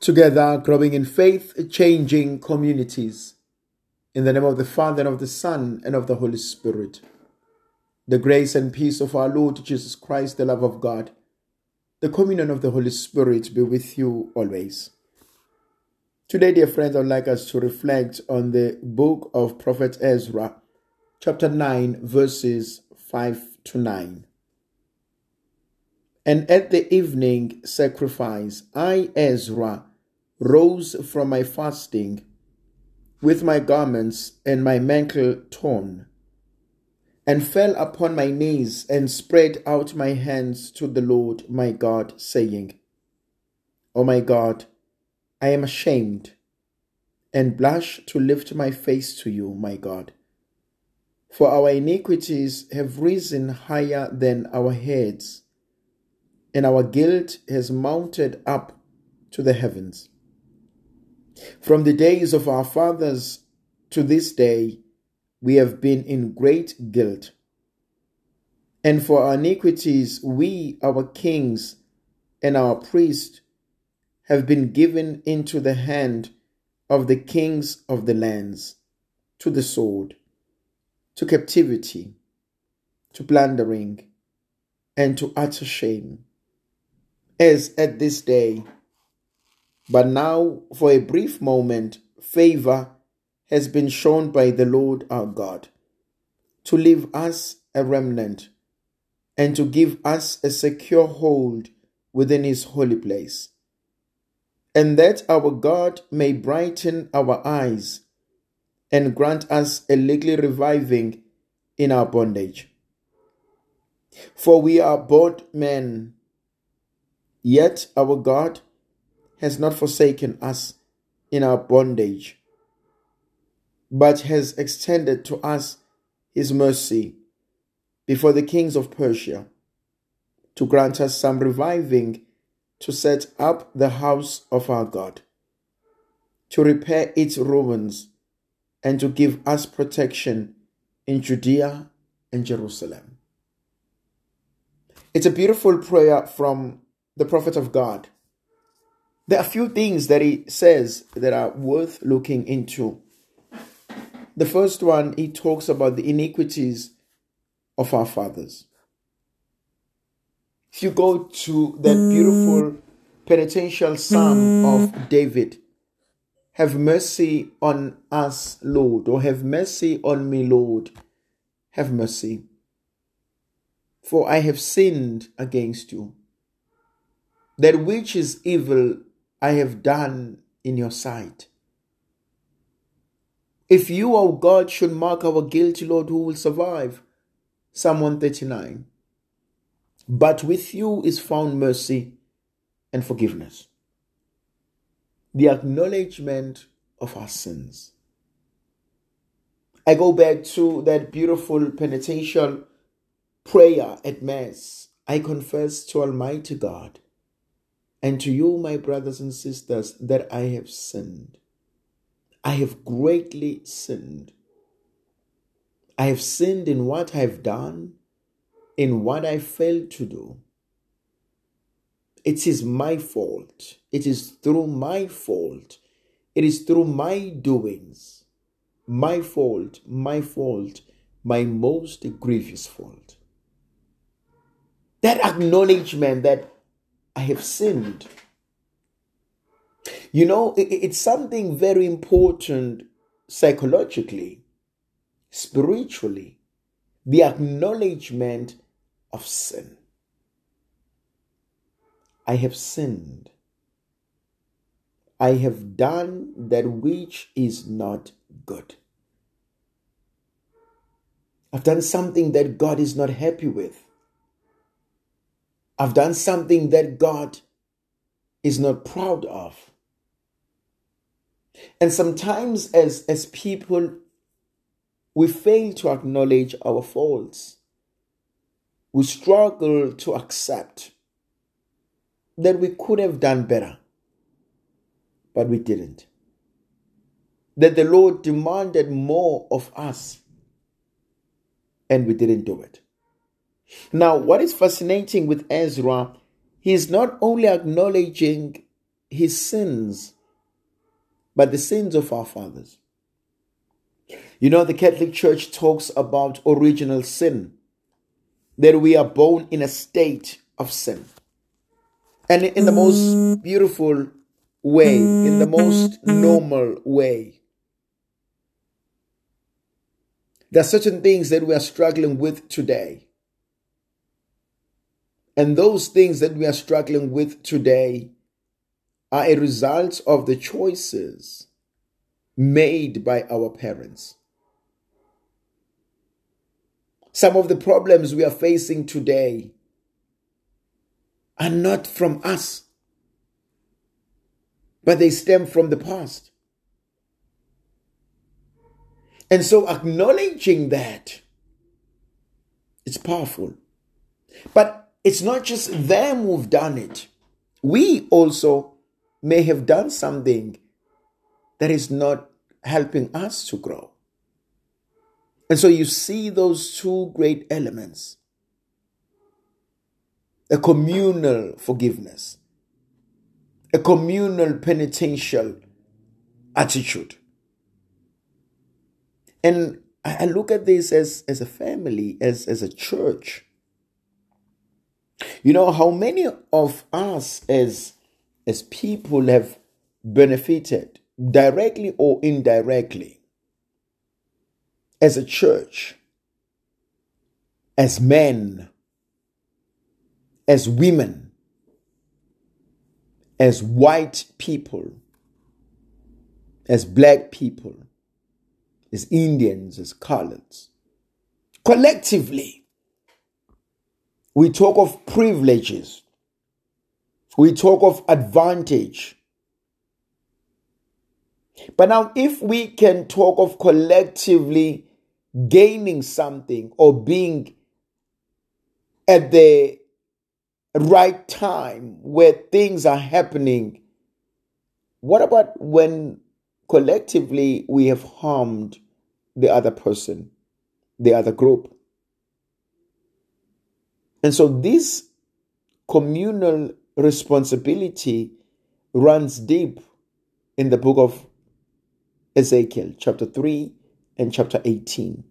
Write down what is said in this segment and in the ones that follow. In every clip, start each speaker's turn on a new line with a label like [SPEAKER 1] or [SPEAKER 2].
[SPEAKER 1] together growing in faith, changing communities. In the name of the Father, and of the Son, and of the Holy Spirit. The grace and peace of our Lord Jesus Christ, the love of God, the communion of the Holy Spirit be with you always. Today, dear friends, I'd like us to reflect on the book of Prophet Ezra, chapter 9, verses 5 to 9. And at the evening sacrifice, I, Ezra, rose from my fasting with my garments and my mantle torn, and fell upon my knees and spread out my hands to the Lord my God, saying, O my God, I am ashamed and blush to lift my face to you, my God. For our iniquities have risen higher than our heads, and our guilt has mounted up to the heavens. From the days of our fathers to this day, we have been in great guilt. And for our iniquities, we, our kings, and our priests have been given into the hand of the kings of the lands, to the sword, to captivity, to plundering, and to utter shame, as at this day but now, for a brief moment, favor has been shown by the Lord our God to leave us a remnant and to give us a secure hold within his holy place. And that our God may brighten our eyes and grant us a little reviving in our bondage. For we are both men, yet our God has not forsaken us in our bondage, but has extended to us his mercy before the kings of Persia to grant us some reviving to set up the house of our God, to repair its ruins, and to give us protection in Judea and Jerusalem. It's a beautiful prayer from the prophet of God there are a few things that he says that are worth looking into. The first one, he talks about the iniquities of our fathers. If you go to that mm. beautiful penitential psalm mm. of David, have mercy on us, Lord, or have mercy on me, Lord, have mercy. For I have sinned against you. That which is evil I have done in your sight. If you, O God, should mark our guilty, Lord, who will survive? Psalm 139. But with you is found mercy and forgiveness. The acknowledgement of our sins. I go back to that beautiful penitential prayer at Mass. I confess to Almighty God and to you, my brothers and sisters, that I have sinned. I have greatly sinned. I have sinned in what I have done, in what I failed to do. It is my fault. It is through my fault. It is through my doings. My fault, my fault, my most grievous fault. That acknowledgement that I have sinned. You know, it's something very important psychologically, spiritually, the acknowledgement of sin. I have sinned. I have done that which is not good. I've done something that God is not happy with. I've done something that God is not proud of. And sometimes, as, as people, we fail to acknowledge our faults. We struggle to accept that we could have done better, but we didn't. That the Lord demanded more of us, and we didn't do it. Now, what is fascinating with Ezra, he is not only acknowledging his sins, but the sins of our fathers. You know, the Catholic Church talks about original sin, that we are born in a state of sin. And in the most beautiful way, in the most normal way. There are certain things that we are struggling with today. And those things that we are struggling with today are a result of the choices made by our parents. Some of the problems we are facing today are not from us, but they stem from the past. And so acknowledging that it's powerful. But it's not just them who've done it. We also may have done something that is not helping us to grow. And so you see those two great elements a communal forgiveness, a communal penitential attitude. And I look at this as, as a family, as, as a church. You know, how many of us as, as people have benefited directly or indirectly as a church, as men, as women, as white people, as black people, as Indians, as coloreds. Collectively, we talk of privileges, we talk of advantage. But now, if we can talk of collectively gaining something or being at the right time where things are happening, what about when collectively we have harmed the other person, the other group? And so this communal responsibility runs deep in the book of Ezekiel, chapter 3 and chapter 18.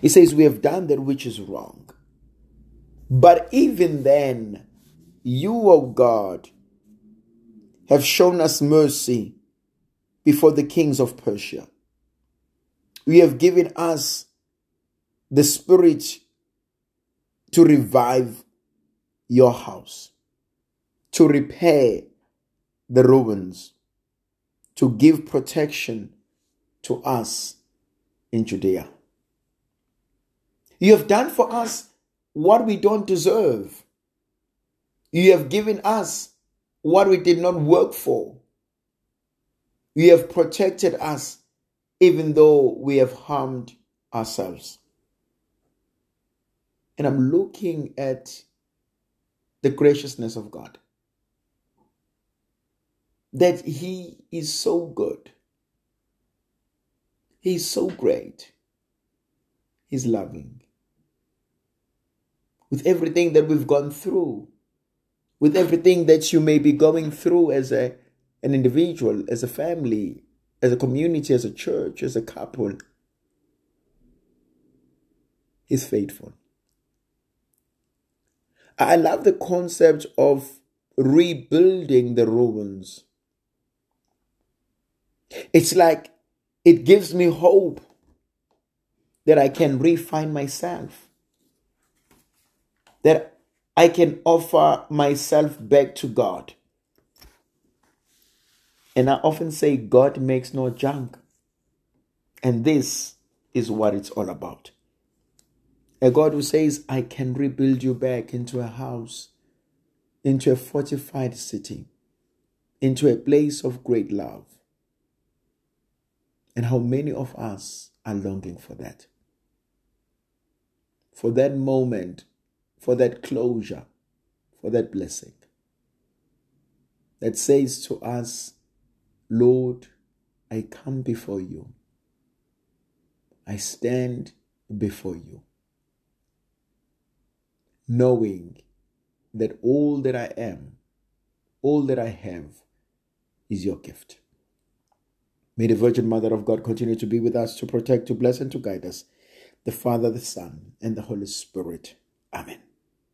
[SPEAKER 1] He says, We have done that which is wrong. But even then, you, O God, have shown us mercy before the kings of Persia. You have given us the spirit to revive your house, to repair the ruins, to give protection to us in Judea. You have done for us what we don't deserve. You have given us what we did not work for. You have protected us even though we have harmed ourselves. And I'm looking at the graciousness of God. That He is so good. He's so great. He's loving with everything that we've gone through, with everything that you may be going through as a, an individual, as a family, as a community, as a church, as a couple. He's faithful. I love the concept of rebuilding the ruins. It's like it gives me hope that I can refine myself that I can offer myself back to God. And I often say, God makes no junk. And this is what it's all about. A God who says, I can rebuild you back into a house, into a fortified city, into a place of great love. And how many of us are longing for that? For that moment for that closure, for that blessing that says to us, Lord, I come before you. I stand before you, knowing that all that I am All that I have is your gift. May the Virgin Mother of God continue to be with us, to protect, to bless, and to guide us. The Father, the Son, and the Holy Spirit. Amen.